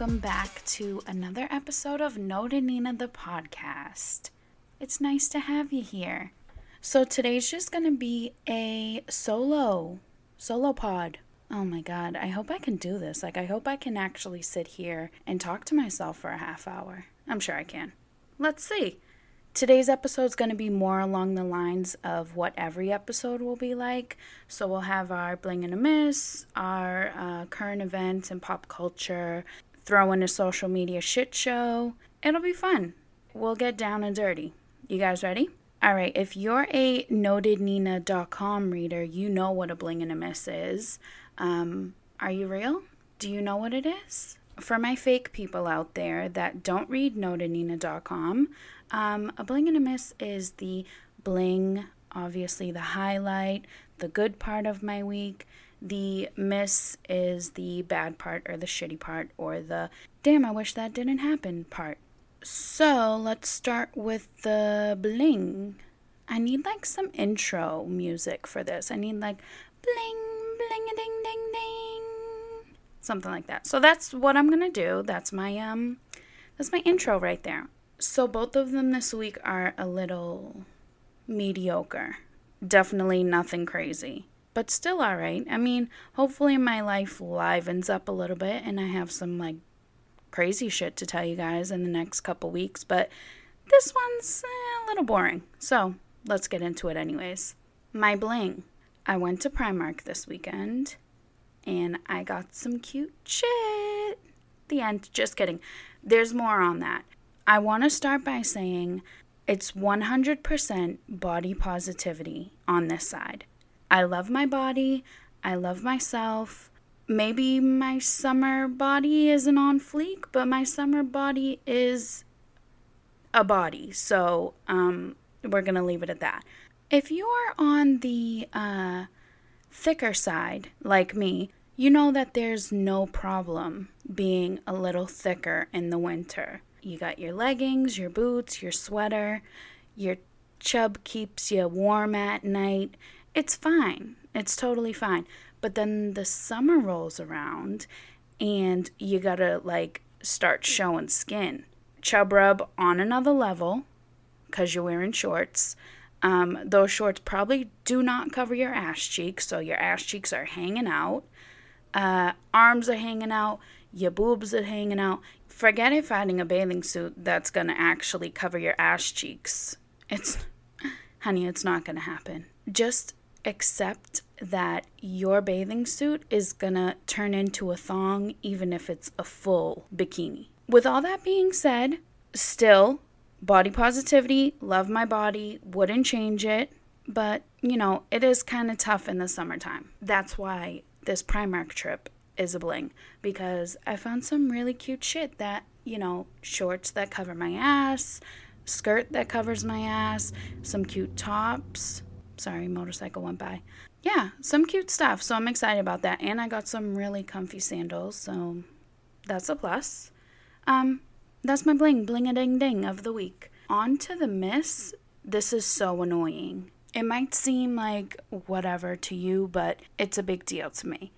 welcome back to another episode of Noted Nina the podcast. It's nice to have you here. So today's just gonna be a solo, solo pod. Oh my god, I hope I can do this. Like, I hope I can actually sit here and talk to myself for a half hour. I'm sure I can. Let's see. Today's episode is going to be more along the lines of what every episode will be like. So we'll have our bling and a miss, our uh, current events and pop culture, throw in a social media shit show. It'll be fun. We'll get down and dirty. You guys ready? All right, if you're a notednina.com reader, you know what a bling and a miss is. Um, are you real? Do you know what it is? For my fake people out there that don't read notednina.com, um, a bling and a miss is the bling, obviously the highlight, the good part of my week. The miss is the bad part or the shitty part or the damn, I wish that didn't happen part. So let's start with the bling. I need like some intro music for this. I need like bling, bling ding ding ding. Something like that. So that's what I'm gonna do. That's my um that's my intro right there. So both of them this week are a little mediocre. Definitely nothing crazy, but still all right. I mean, hopefully my life livens up a little bit and I have some like crazy shit to tell you guys in the next couple weeks, but this one's eh, a little boring. So, let's get into it anyways. My bling. I went to Primark this weekend and I got some cute shit. The end. Just kidding. There's more on that. I want to start by saying it's 100% body positivity on this side. I love my body, I love myself. Maybe my summer body isn't on fleek, but my summer body is a body. So, um, we're going to leave it at that. If you are on the uh, thicker side, like me, you know that there's no problem being a little thicker in the winter. You got your leggings, your boots, your sweater, your chub keeps you warm at night. It's fine. It's totally fine. But then the summer rolls around and you gotta like start showing skin. Chub rub on another level because you're wearing shorts. Um, those shorts probably do not cover your ass cheeks, so your ass cheeks are hanging out. Uh, arms are hanging out. Your boobs are hanging out. Forget if adding a bathing suit that's gonna actually cover your ass cheeks. It's, honey, it's not gonna happen. Just accept that your bathing suit is gonna turn into a thong even if it's a full bikini. With all that being said, still, body positivity, love my body, wouldn't change it, but you know, it is kind of tough in the summertime. That's why this Primark trip is a bling because I found some really cute shit that, you know, shorts that cover my ass, skirt that covers my ass, some cute tops. Sorry, motorcycle went by. Yeah, some cute stuff. So I'm excited about that. And I got some really comfy sandals, so that's a plus. Um, that's my bling, bling a ding ding of the week. On to the miss. This is so annoying. It might seem like whatever to you, but it's a big deal to me.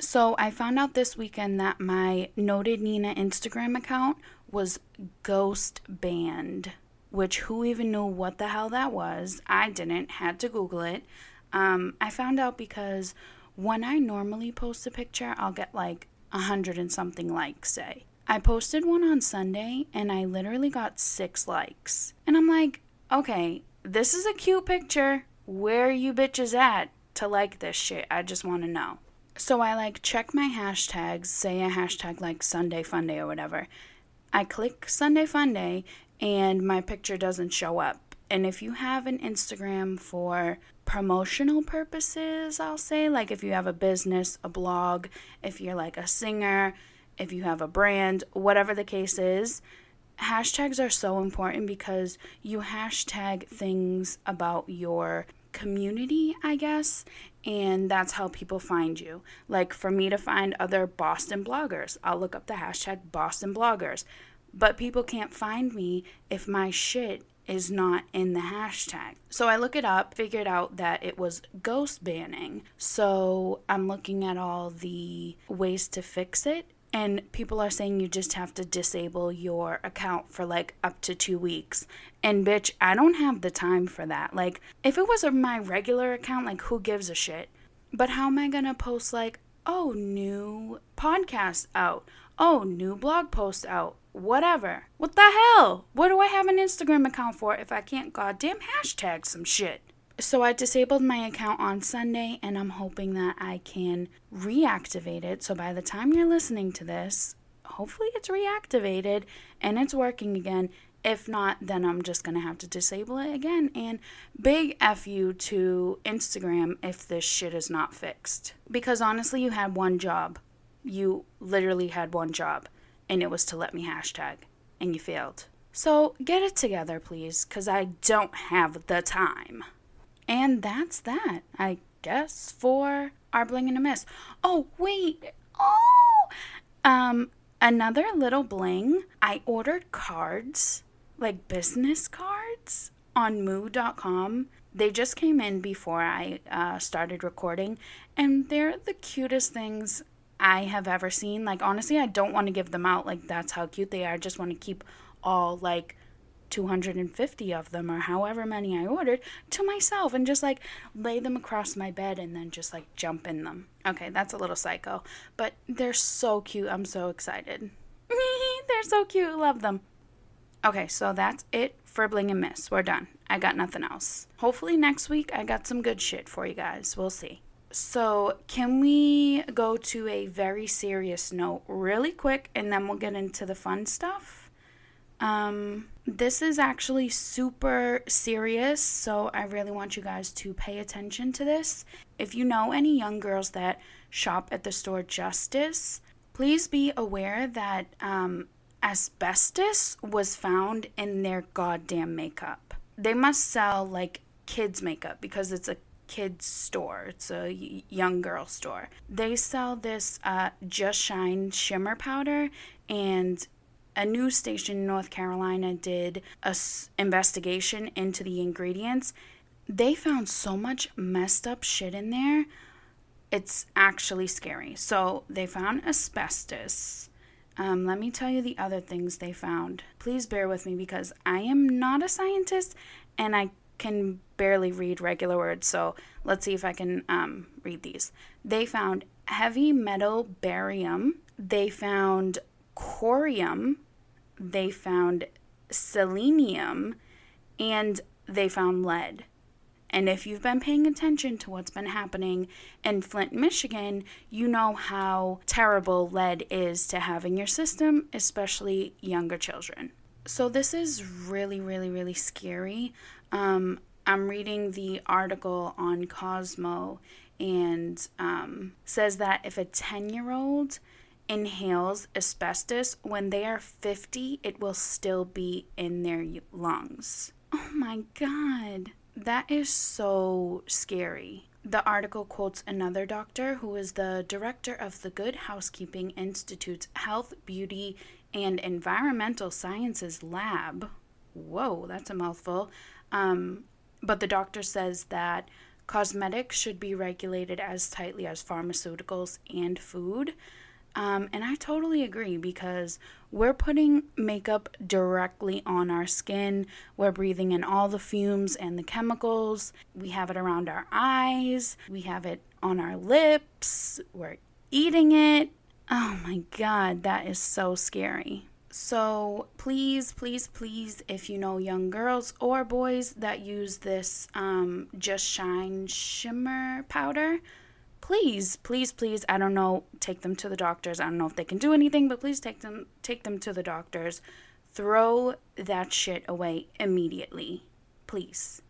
So I found out this weekend that my Noted Nina Instagram account was ghost banned, which who even knew what the hell that was? I didn't, had to Google it. Um, I found out because when I normally post a picture, I'll get like a hundred and something likes, say. I posted one on Sunday and I literally got six likes. And I'm like, okay, this is a cute picture. Where are you bitches at to like this shit? I just want to know. So I like check my hashtags, say a hashtag like Sunday Funday or whatever. I click Sunday Funday and my picture doesn't show up. And if you have an Instagram for promotional purposes, I'll say, like if you have a business, a blog, if you're like a singer, if you have a brand, whatever the case is, hashtags are so important because you hashtag things about your community, I guess, and that's how people find you. Like for me to find other Boston bloggers, I'll look up the hashtag Boston bloggers. But people can't find me if my shit is not in the hashtag. So I look it up, figured out that it was ghost banning. So I'm looking at all the ways to fix it and people are saying you just have to disable your account for like up to two weeks. And bitch, I don't have the time for that. Like, if it was my regular account, like, who gives a shit? But how am I gonna post, like, oh, new podcast out? Oh, new blog post out? Whatever. What the hell? What do I have an Instagram account for if I can't goddamn hashtag some shit? So I disabled my account on Sunday and I'm hoping that I can reactivate it. So by the time you're listening to this, hopefully it's reactivated and it's working again. If not, then I'm just going to have to disable it again. And big F you to Instagram if this shit is not fixed. Because honestly, you had one job. You literally had one job, and it was to let me hashtag, and you failed. So get it together, please, because I don't have the time. And that's that, I guess, for our bling and a miss. Oh, wait. Oh! Um, another little bling. I ordered cards, like business cards, on moo.com. They just came in before I uh, started recording, and they're the cutest things I have ever seen. Like, honestly, I don't want to give them out. Like, that's how cute they are. I just want to keep all, like, 250 of them or however many I ordered to myself and just like lay them across my bed and then just like jump in them. Okay, that's a little psycho, but they're so cute. I'm so excited. they're so cute. Love them. Okay, so that's it for Bling and Miss. We're done. I got nothing else. Hopefully, next week I got some good shit for you guys. We'll see. So, can we go to a very serious note really quick and then we'll get into the fun stuff? Um, this is actually super serious, so I really want you guys to pay attention to this. If you know any young girls that shop at the store Justice, please be aware that um, asbestos was found in their goddamn makeup. They must sell like kids' makeup because it's a kids store. It's a young girl store. They sell this uh, Just Shine shimmer powder, and a news station in North Carolina did a s- investigation into the ingredients. They found so much messed up shit in there. It's actually scary. So they found asbestos. Um, let me tell you the other things they found. Please bear with me because I am not a scientist and I can barely read regular words. So let's see if I can um, read these. They found heavy metal barium. They found chromium, they found selenium and they found lead. And if you've been paying attention to what's been happening in Flint, Michigan, you know how terrible lead is to have in your system, especially younger children. So, this is really, really, really scary. Um, I'm reading the article on Cosmo and um, says that if a 10 year old inhales asbestos, when they are 50, it will still be in their lungs. Oh my god. That is so scary. The article quotes another doctor who is the director of the Good Housekeeping Institute's Health, Beauty, and Environmental Sciences Lab. Whoa, that's a mouthful. Um, but the doctor says that cosmetics should be regulated as tightly as pharmaceuticals and food. Um, and I totally agree because we're putting makeup directly on our skin. We're breathing in all the fumes and the chemicals. We have it around our eyes. We have it on our lips. We're eating it. Oh my God, that is so scary. So please, please, please, if you know young girls or boys that use this um, Just Shine Shimmer powder, please, please, please, I don't know, take them to the doctors. I don't know if they can do anything, but please take them take them to the doctors. Throw that shit away immediately. Please.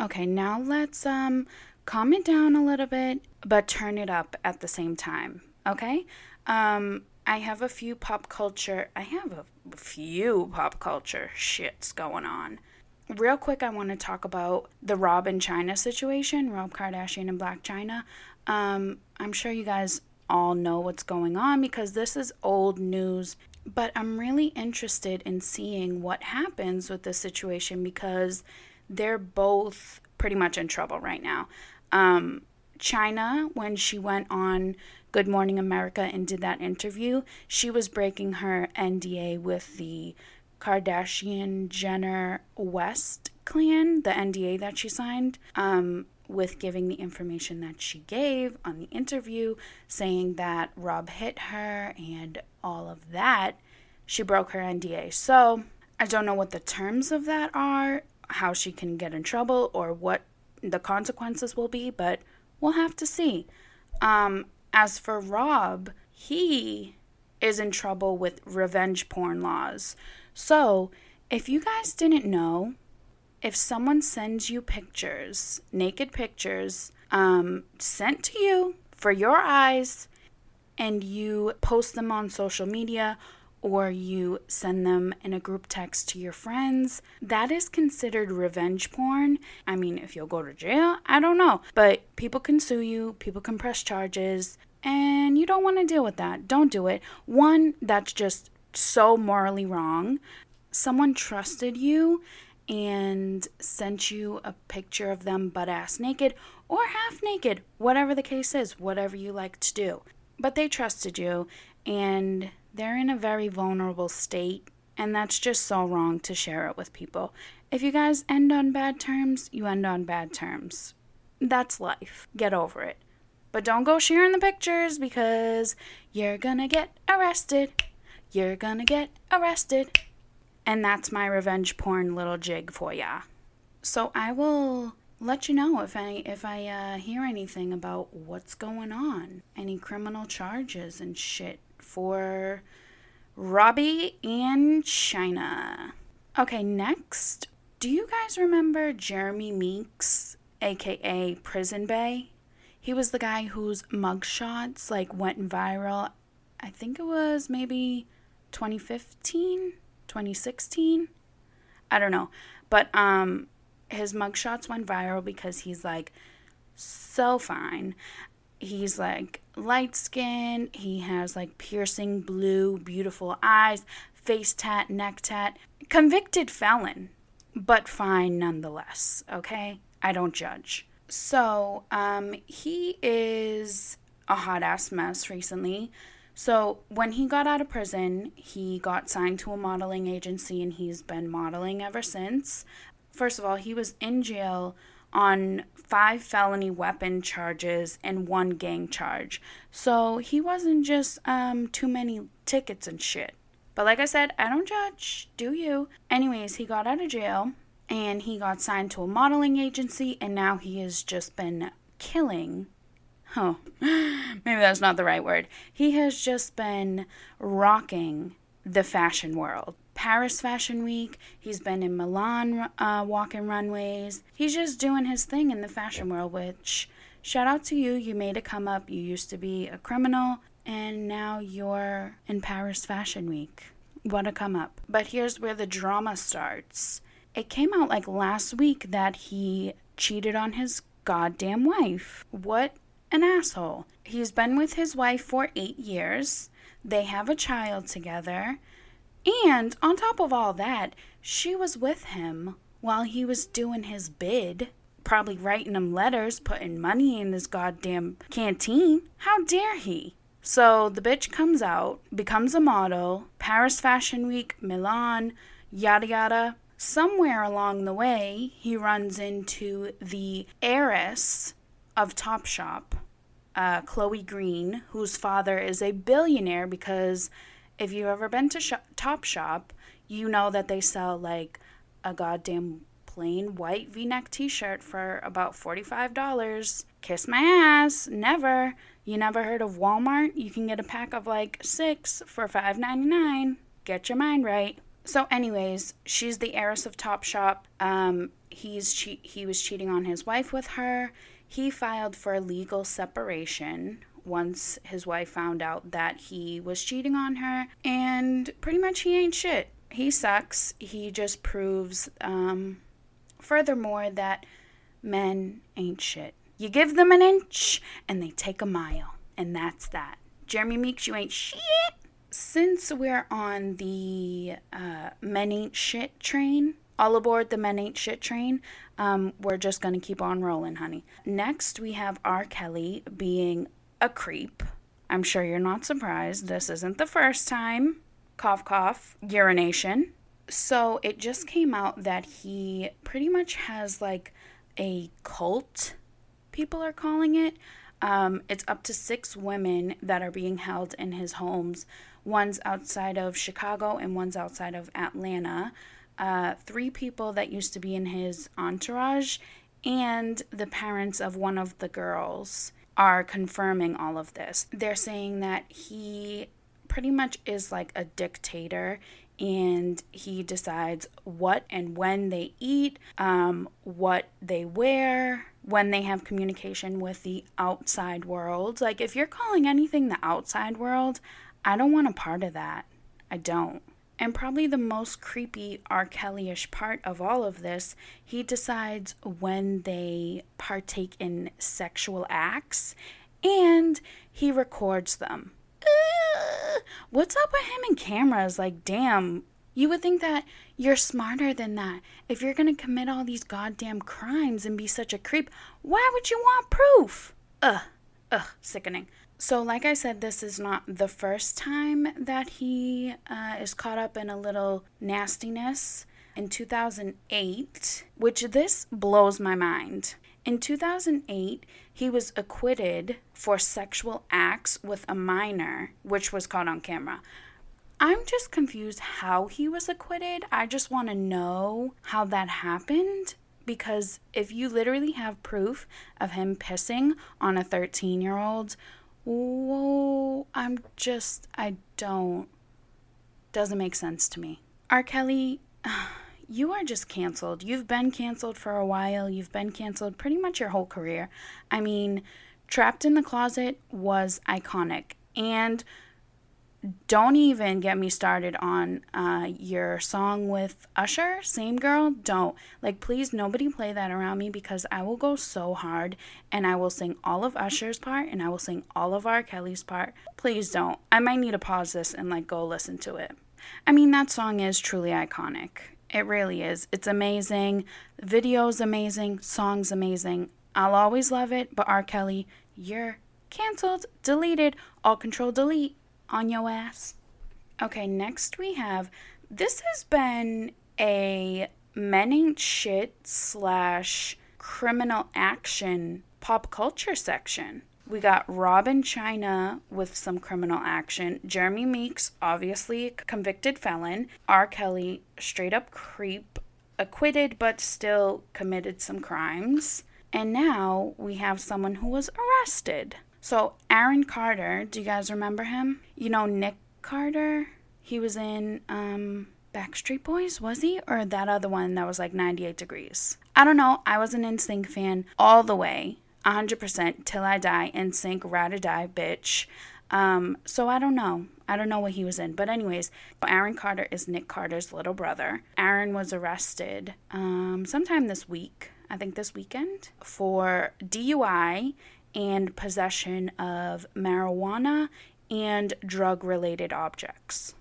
Okay, now let's um calm it down a little bit, but turn it up at the same time. Okay? Um I have a few pop culture. I have a few pop culture shits going on. Real quick, I want to talk about the Rob and Chyna situation, Rob Kardashian and Blac Chyna. Um, I'm sure you guys all know what's going on because this is old news, but I'm really interested in seeing what happens with this situation because they're both pretty much in trouble right now. Um, Chyna, when she went on Good Morning America and did that interview, she was breaking her NDA with the Kardashian Jenner West clan, the NDA that she signed, um, with giving the information that she gave on the interview, saying that Rob hit her and all of that. She broke her NDA. So I don't know what the terms of that are, how she can get in trouble, or what the consequences will be, but we'll have to see. Um, as for Rob, he is in trouble with revenge porn laws. So, if you guys didn't know, if someone sends you pictures, naked pictures, um, sent to you for your eyes, and you post them on social media or you send them in a group text to your friends, that is considered revenge porn. I mean, if you'll go to jail, I don't know. But people can sue you, people can press charges, and you don't want to deal with that. Don't do it. One, that's just so morally wrong. Someone trusted you and sent you a picture of them butt ass naked or half naked, whatever the case is, whatever you like to do. But they trusted you and they're in a very vulnerable state, and that's just so wrong to share it with people. If you guys end on bad terms, you end on bad terms. That's life. Get over it. But don't go sharing the pictures because you're gonna get arrested. You're gonna get arrested. And that's my revenge porn little jig for ya. So I will let you know if I if I uh, hear anything about what's going on, any criminal charges and shit for Robbie and Chyna. Okay, next, do you guys remember Jeremy Meeks, aka Prison Bae? He was the guy whose mugshots like went viral. I think it was maybe 2015, 2016. I don't know. But um his mugshots went viral because he's like so fine. He's like light skin. He has like piercing blue, beautiful eyes, face tat, neck tat. Convicted felon, but fine nonetheless. Okay? I don't judge. So, um, he is a hot ass mess recently. So, when he got out of prison, he got signed to a modeling agency and he's been modeling ever since. First of all, he was in jail on five felony weapon charges and one gang charge. So he wasn't just um, too many tickets and shit. But like I said, I don't judge. Do you? Anyways, he got out of jail and he got signed to a modeling agency and now he has just been killing. Oh, maybe that's not the right word. He has just been rocking the fashion world. Paris Fashion Week. He's been in Milan uh, walking runways. He's just doing his thing in the fashion world, which shout out to you. You made it come up. You used to be a criminal, and now you're in Paris Fashion Week. What a come up. But here's where the drama starts. It came out like last week that he cheated on his goddamn wife. What an asshole. He's been with his wife for eight years. They have a child together. And on top of all that, she was with him while he was doing his bid, probably writing him letters, putting money in his goddamn canteen. How dare he? So the bitch comes out, becomes a model, Paris Fashion Week, Milan, yada yada. Somewhere along the way, he runs into the heiress of Topshop, uh, Chloe Green, whose father is a billionaire because if you've ever been to Topshop, you know that they sell like a goddamn plain white v-neck t-shirt for about $45. Kiss my ass. Never. You never heard of Walmart? You can get a pack of like 6 for $5.99. Get your mind right. So anyways, she's the heiress of Topshop. Um he's che- he was cheating on his wife with her. He filed for a legal separation once his wife found out that he was cheating on her. And pretty much he ain't shit. He sucks. He just proves, um, furthermore, that men ain't shit. You give them an inch and they take a mile. And that's that. Jeremy Meeks, you ain't shit. Since we're on the uh, men ain't shit train, all aboard the men ain't shit train, Um, we're just to keep on rolling, honey. Next, we have R. Kelly being a creep. I'm sure you're not surprised. This isn't the first time. Cough, cough, urination. So it just came out that he pretty much has like a cult, people are calling it. Um, it's up to six women that are being held in his homes. One's outside of Chicago and one's outside of Atlanta. Uh, three people that used to be in his entourage and the parents of one of the girls are confirming all of this. They're saying that he pretty much is like a dictator and he decides what and when they eat, um, what they wear, when they have communication with the outside world. Like, if you're calling anything the outside world, I don't want a part of that. I don't. And probably the most creepy R. Kelly ish part of all of this, he decides when they partake in sexual acts and he records them. What's up with him and cameras? Like, damn, you would think that you're smarter than that. If you're gonna commit all these goddamn crimes and be such a creep, why would you want proof? Ugh, ugh, sickening. So, like I said, this is not the first time that he uh, is caught up in a little nastiness. In 2008, which this blows my mind. In 2008, he was acquitted for sexual acts with a minor, which was caught on camera. I'm just confused how he was acquitted. I just want to know how that happened because if you literally have proof of him pissing on a 13 year old, whoa, I'm just, I don't, doesn't make sense to me. R. Kelly, you are just canceled. You've been canceled for a while. You've been canceled pretty much your whole career. I mean, Trapped in the Closet was iconic. And don't even get me started on uh, your song with Usher, Same Girl. Don't. Like, please, nobody play that around me because I will go so hard and I will sing all of Usher's part and I will sing all of R. Kelly's part. Please don't. I might need to pause this and, like, go listen to it. I mean, that song is truly iconic. It really is. It's amazing. Video's amazing. Song's amazing. I'll always love it, but R. Kelly, you're canceled, deleted, all control delete on your ass. Okay, next we have this has been a men ain't shit slash criminal action pop culture section. We got Rob and Chyna with some criminal action. Jeremy Meeks, obviously convicted felon. R. Kelly, straight up creep, acquitted but still committed some crimes. And now we have someone who was arrested. So, Aaron Carter, do you guys remember him? You know, Nick Carter? He was in um, Backstreet Boys, was he? Or that other one that was like 98 Degrees? I don't know. I was an NSYNC fan all the way 100% till I die. NSYNC, ride or die, bitch. Um, so I don't know. I don't know what he was in. But, anyways, Aaron Carter is Nick Carter's little brother. Aaron was arrested um, sometime this week, I think this weekend, for DUI and possession of marijuana and drug related objects.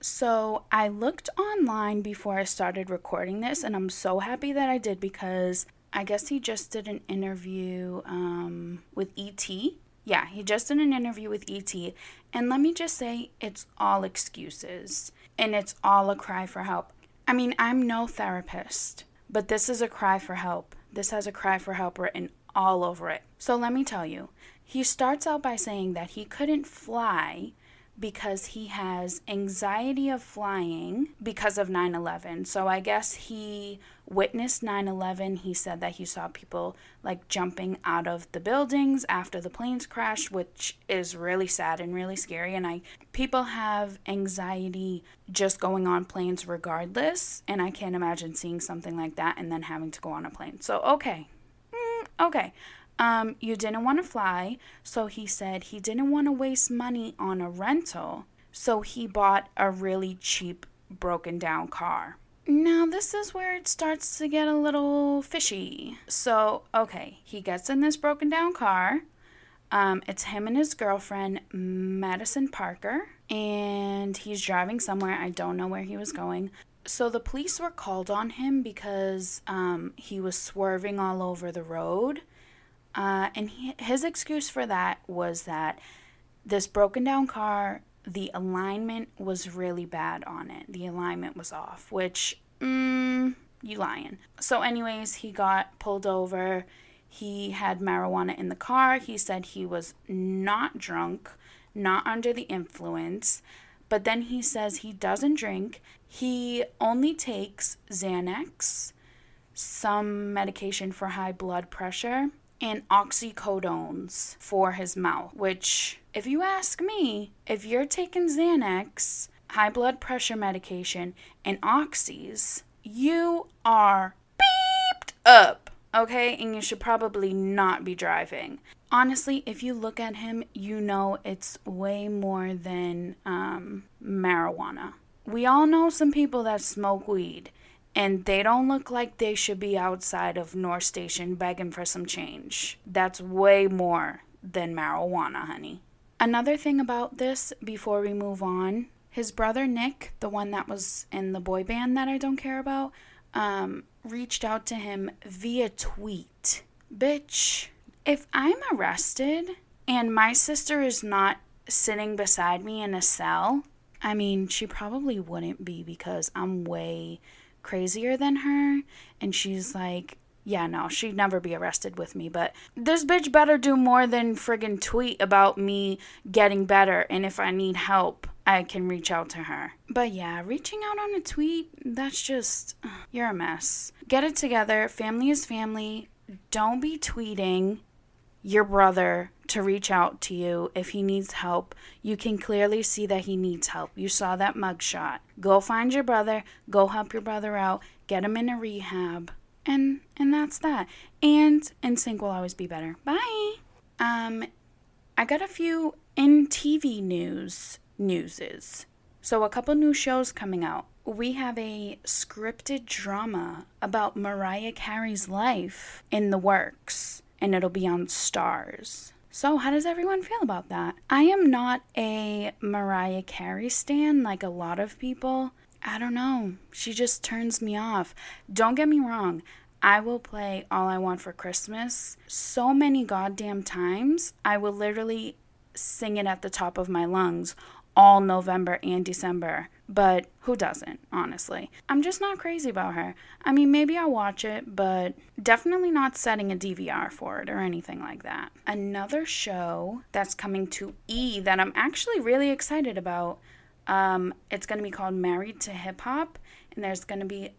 So I looked online before I started recording this, and I'm so happy that I did because I guess he just did an interview um, with ET. Yeah, he just did an interview with ET. And let me just say, it's all excuses and it's all a cry for help. I mean, I'm no therapist, but this is a cry for help. This has a cry for help written all over it. So let me tell you, he starts out by saying that he couldn't fly because he has anxiety of flying because of 9 11. So I guess he witnessed 9 11. He said that he saw people like jumping out of the buildings after the planes crashed, which is really sad and really scary. And I people have anxiety just going on planes regardless. And I can't imagine seeing something like that and then having to go on a plane. So, okay. Okay. Um, you didn't want to fly, so he said he didn't want to waste money on a rental, so he bought a really cheap, broken down car. Now, this is where it starts to get a little fishy. So, okay, he gets in this broken down car. Um, it's him and his girlfriend, Madison Parker, and he's driving somewhere. I don't know where he was going. So the police were called on him because um, he was swerving all over the road. Uh, and he, his excuse for that was that this broken down car, the alignment was really bad on it. The alignment was off, which, mm, you lying. So, anyways, he got pulled over. He had marijuana in the car. He said he was not drunk, not under the influence. But then he says he doesn't drink. He only takes Xanax, some medication for high blood pressure, and oxycodones for his mouth, which, if you ask me, if you're taking Xanax, high blood pressure medication, and oxys, you are beeped up, okay? And you should probably not be driving. Honestly, if you look at him, you know it's way more than um, marijuana. We all know some people that smoke weed and they don't look like they should be outside of North Station begging for some change. That's way more than marijuana, honey. Another thing about this before we move on his brother Nick, the one that was in the boy band that I don't care about, um, reached out to him via tweet. Bitch, if I'm arrested and my sister is not sitting beside me in a cell, I mean, she probably wouldn't be because I'm way crazier than her. And she's like, yeah, no, she'd never be arrested with me. But this bitch better do more than friggin' tweet about me getting better. And if I need help, I can reach out to her. But yeah, reaching out on a tweet, that's just, you're a mess. Get it together. Family is family. Don't be tweeting your brother to reach out to you if he needs help. You can clearly see that he needs help. You saw that mugshot. Go find your brother, go help your brother out, get him in a rehab. And and that's that. And NSYNC will always be better. Bye. Um I got a few in TV news newses. So a couple new shows coming out. We have a scripted drama about Mariah Carey's life in the works and it'll be on Starz. So, how does everyone feel about that? I am not a Mariah Carey stan like a lot of people. I don't know. She just turns me off. Don't get me wrong. I will play All I Want for Christmas so many goddamn times. I will literally sing it at the top of my lungs all November and December. But who doesn't, honestly? I'm just not crazy about her. I mean, maybe I'll watch it, but definitely not setting a DVR for it or anything like that. Another show that's coming to E that I'm actually really excited about. Um, it's going to be called Married to Hip Hop, and there's going to be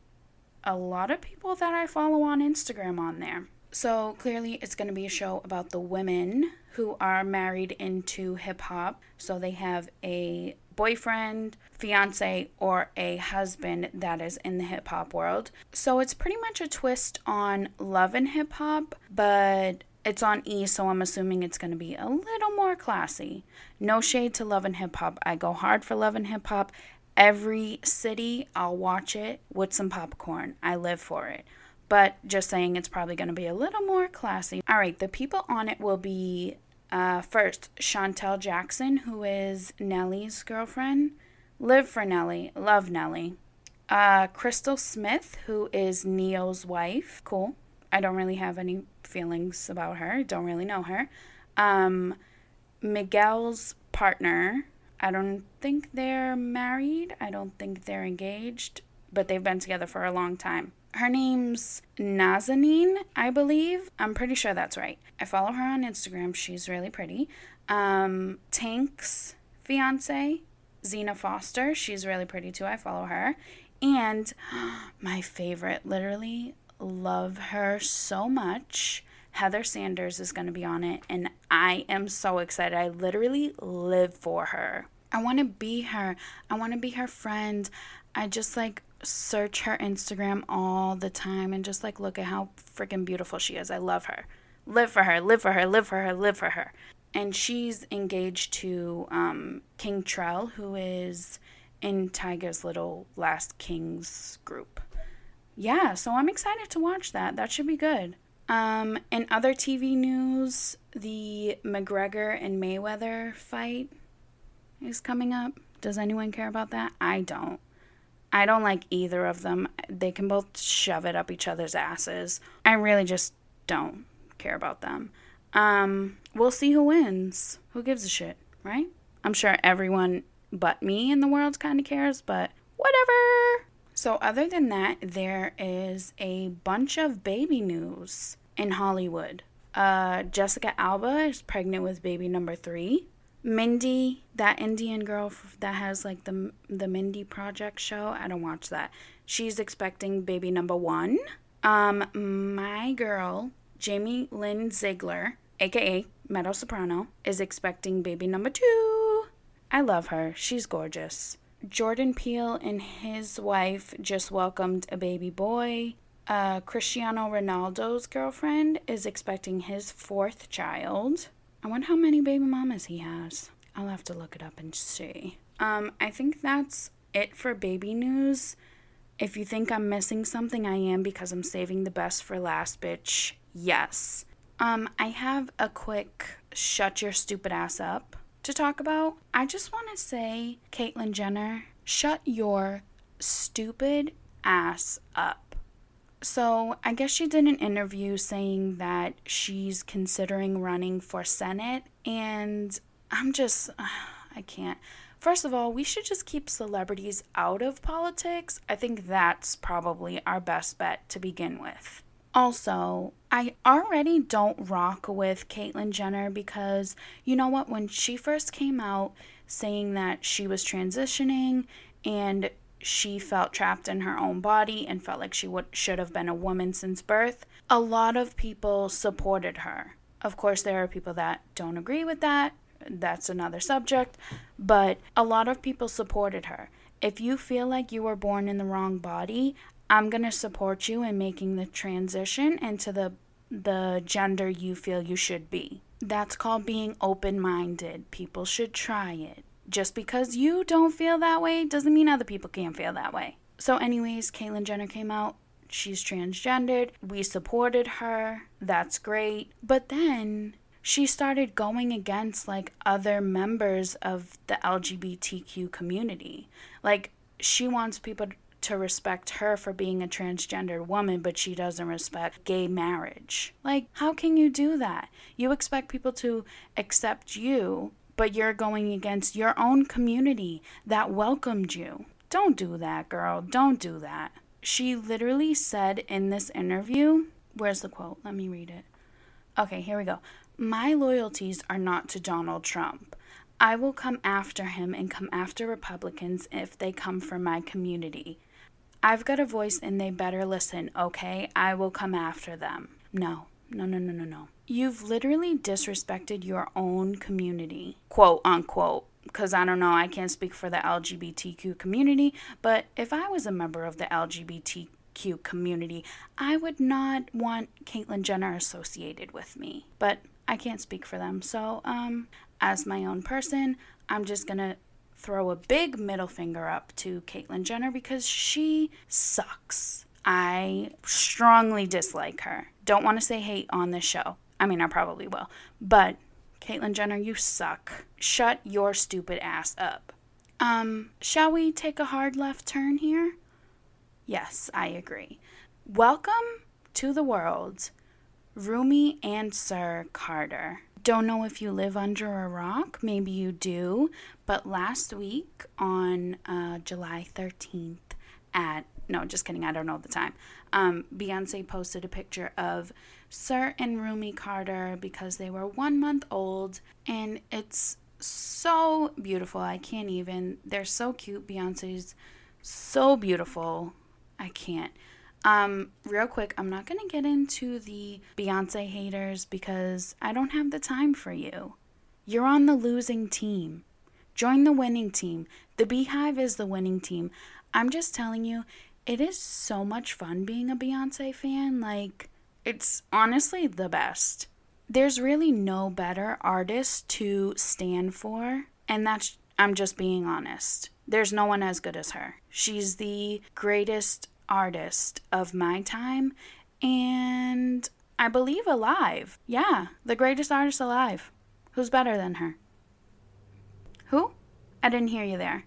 a lot of people that I follow on Instagram on there. So clearly, it's going to be a show about the women who are married into hip hop. So they have a boyfriend, fiance, or a husband that is in the hip hop world. So it's pretty much a twist on love and hip hop, but it's on E, so I'm assuming it's going to be a little more classy. No shade to love and hip hop. I go hard for love and hip hop. Every city, I'll watch it with some popcorn. I live for it but just saying it's probably going to be a little more classy. All right, the people on it will be uh, first Shantel Jackson, who is Nelly's girlfriend. Live for Nelly, love Nelly. Uh, Crystal Smith, who is Ne-Yo's wife. Cool. I don't really have any feelings about her. Don't really know her. Um, Miguel's partner. I don't think they're married. I don't think they're engaged, but they've been together for a long time. Her name's Nazanin, I believe. I'm pretty sure that's right. I follow her on Instagram. She's really pretty. Um, Tank's fiance, Zena Foster. She's really pretty too. I follow her. And my favorite, literally love her so much. Heather Sanders is going to be on it, and I am so excited. I literally live for her. I want to be her. I want to be her friend. I just like search her Instagram all the time and just like look at how freaking beautiful she is. I love her. Live for her, live for her, live for her, live for her. And she's engaged to um, King Trell, who is in Tyga's little Last Kings group. Yeah, so I'm excited to watch that. That should be good. Um, in other TV news, the McGregor and Mayweather fight is coming up. Does anyone care about that? I don't. I don't like either of them. They can both shove it up each other's asses. I really just don't care about them. Um, we'll see who wins. Who gives a shit, right? I'm sure everyone but me in the world kind of cares, but whatever. So, other than that, there is a bunch of baby news in Hollywood. Uh, Jessica Alba is pregnant with baby number three. Mindy, that Indian girl that has like the the Mindy Project show, I don't watch that. She's expecting baby number one. Um, my girl Jamie Lynn Ziegler, aka Meadow Soprano, is expecting baby number two. I love her. She's gorgeous. Jordan Peele and his wife just welcomed a baby boy. Uh, Cristiano Ronaldo's girlfriend is expecting his fourth child. I wonder how many baby mamas he has. I'll have to look it up and see. Um, I think that's it for baby news. If you think I'm missing something, I am because I'm saving the best for last, bitch. Yes. Um, I have a quick shut your stupid ass up to talk about. I just want to say, Caitlyn Jenner, shut your stupid ass up. So, I guess she did an interview saying that she's considering running for Senate, and I'm just, I can't. First of all, we should just keep celebrities out of politics. I think that's probably our best bet to begin with. Also, I already don't rock with Caitlyn Jenner because you know what? When she first came out saying that she was transitioning and she felt trapped in her own body and felt like she would should have been a woman since birth, a lot of people supported her. Of course, there are people that don't agree with that. That's another subject, but a lot of people supported her. If you feel like you were born in the wrong body, I'm going to support you in making the transition into the the gender you feel you should be. That's called being open-minded. People should try it. Just because you don't feel that way doesn't mean other people can't feel that way. So anyways, Caitlyn Jenner came out. She's transgendered. We supported her. That's great. But then she started going against like other members of the LGBTQ community. Like she wants people to respect her for being a transgendered woman, but she doesn't respect gay marriage. Like, how can you do that? You expect people to accept you, but you're going against your own community that welcomed you. Don't do that, girl. Don't do that. She literally said in this interview, where's the quote? Let me read it. Okay, here we go. My loyalties are not to Donald Trump. I will come after him and come after Republicans if they come for my community. I've got a voice and they better listen, okay? I will come after them. No, no, no, no, no, no. You've literally disrespected your own community, quote unquote. Because I don't know, I can't speak for the LGBTQ community, but if I was a member of the LGBTQ community, I would not want Caitlyn Jenner associated with me. But I can't speak for them. So, um, as my own person, I'm just gonna throw a big middle finger up to Caitlyn Jenner because she sucks. I strongly dislike her. Don't want to say hate on this show. I mean, I probably will. But Caitlyn Jenner, you suck. Shut your stupid ass up. Um, shall we take a hard left turn here? Yes, I agree. Welcome to the world, Rumi and Sir Carter. Don't know if you live under a rock, maybe you do, but last week on uh, July 13th at, no, just kidding, I don't know the time, um, Beyonce posted a picture of Sir and Rumi Carter because they were one month old, and it's so beautiful. I can't even, they're so cute. Beyonce's so beautiful. I can't. Um, real quick, I'm not going to get into the Beyonce haters because I don't have the time for you. You're on the losing team. Join the winning team. The BeyHive is the winning team. I'm just telling you, it is so much fun being a Beyonce fan. Like, it's honestly the best. There's really no better artist to stand for, and that's, I'm just being honest. There's no one as good as her. She's the greatest artist of my time and I believe alive. Yeah, the greatest artist alive. Who's better than her? Who? I didn't hear you there.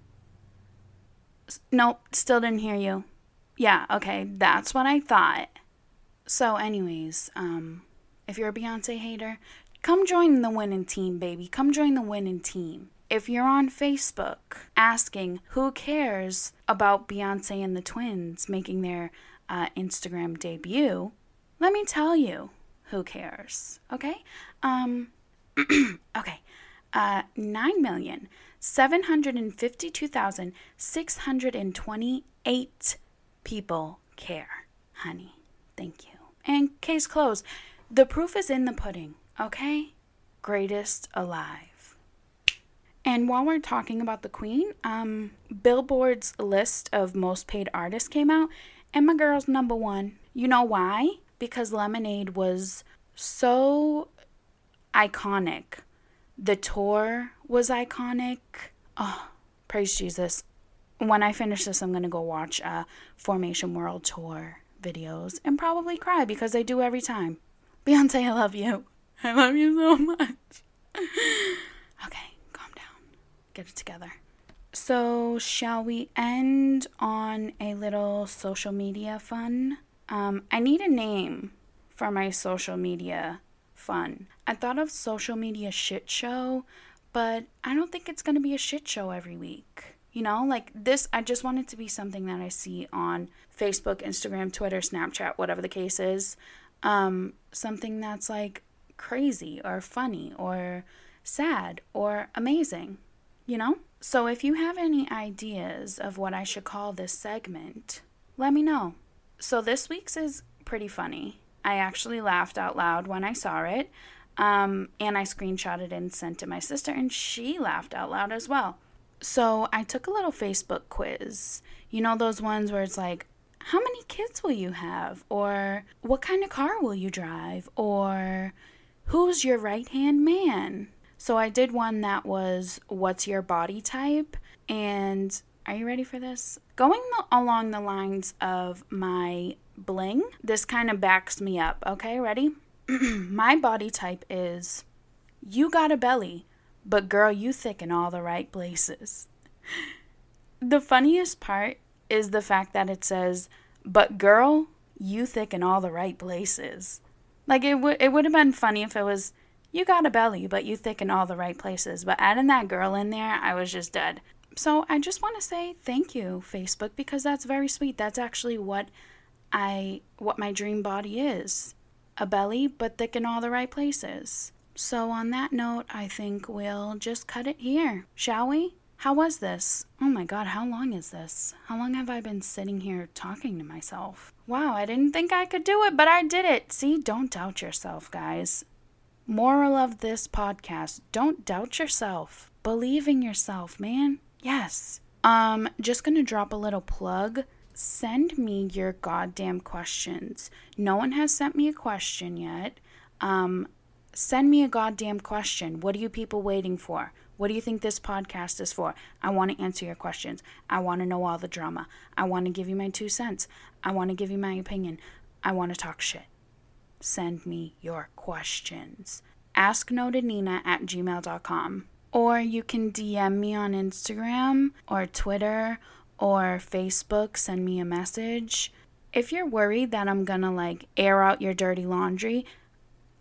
Nope, still didn't hear you. Yeah, okay, that's what I thought. So, anyways, um, if you're a Beyonce hater, come join the winning team, baby. Come join the winning team. If you're on Facebook asking who cares about Beyonce and the twins making their uh, Instagram debut, let me tell you who cares. Okay? Um, okay. Uh, 9,752,628 people care, honey. Thank you. And case closed. The proof is in the pudding, okay? Greatest alive. And while we're talking about the Queen, um, Billboard's list of most paid artists came out, and my girl's number one. You know why? Because Lemonade was so iconic. The tour was iconic. Oh, praise Jesus. When I finish this, I'm going to go watch a Formation World Tour videos and probably cry because I do every time. Beyonce, I love you. I love you so much. okay, calm down. Get it together. So, shall we end on a little social media fun? Um, I need a name for my social media fun. I thought of social media shit show, but I don't think it's going to be a shit show every week. You know, like this, I just want it to be something that I see on Facebook, Instagram, Twitter, Snapchat, whatever the case is. Um, something that's like crazy or funny or sad or amazing, you know? So if you have any ideas of what I should call this segment, let me know. So this week's is pretty funny. I actually laughed out loud when I saw it. Um, and I screenshotted and sent it to my sister, and she laughed out loud as well. So I took a little Facebook quiz. You know, those ones where it's like, how many kids will you have? Or what kind of car will you drive? Or who's your right hand man? So I did one that was, what's your body type? And are you ready for this? Going along the lines of my bling, this kind of backs me up. Okay, ready? my body type is you got a belly but girl, you thick in all the right places. The funniest part is the fact that it says, but girl, you thick in all the right places. Like it would it would have been funny if it was you got a belly, but you thick in all the right places. But adding that girl in there, I was just dead. So I just want to say thank you, Facebook, because that's very sweet. That's actually what I what my dream body is. A belly, but thick in all the right places. So, on that note, I think we'll just cut it here, shall we? How was this? Oh my god, how long is this? How long have I been sitting here talking to myself? Wow, I didn't think I could do it, but I did it. See, don't doubt yourself, guys. Moral of this podcast don't doubt yourself. Believe in yourself, man. Yes. Um, just gonna drop a little plug. Send me your goddamn questions. No one has sent me a question yet. Um, Send me a goddamn question. What are you people waiting for? What do you think this podcast is for? I want to answer your questions. I want to know all the drama. I want to give you my two cents. I want to give you my opinion. I want to talk shit. Send me your questions. AskNotedNina at gmail.com. Or you can DM me on Instagram or Twitter or Facebook. Send me a message. If you're worried that I'm gonna like air out your dirty laundry,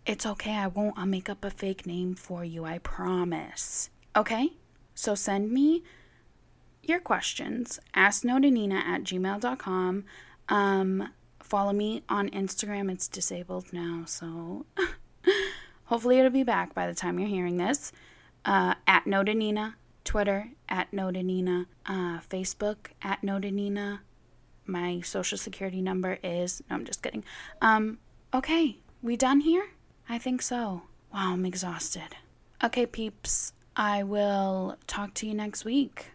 it's okay, I won't. I'll make up a fake name for you, I promise. Okay? So send me your questions. Ask Noted Nina at gmail.com. Um, follow me on Instagram. It's disabled now, so hopefully it'll be back by the time you're hearing this. Uh, at Noted Nina, Twitter at Noted Nina, uh, Facebook at Noted Nina. My social security number is no, I'm just kidding. Um, okay, we done here? I think so. Wow, I'm exhausted. Okay, peeps, I will talk to you next week.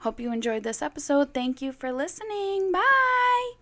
Hope you enjoyed this episode. Thank you for listening. Bye.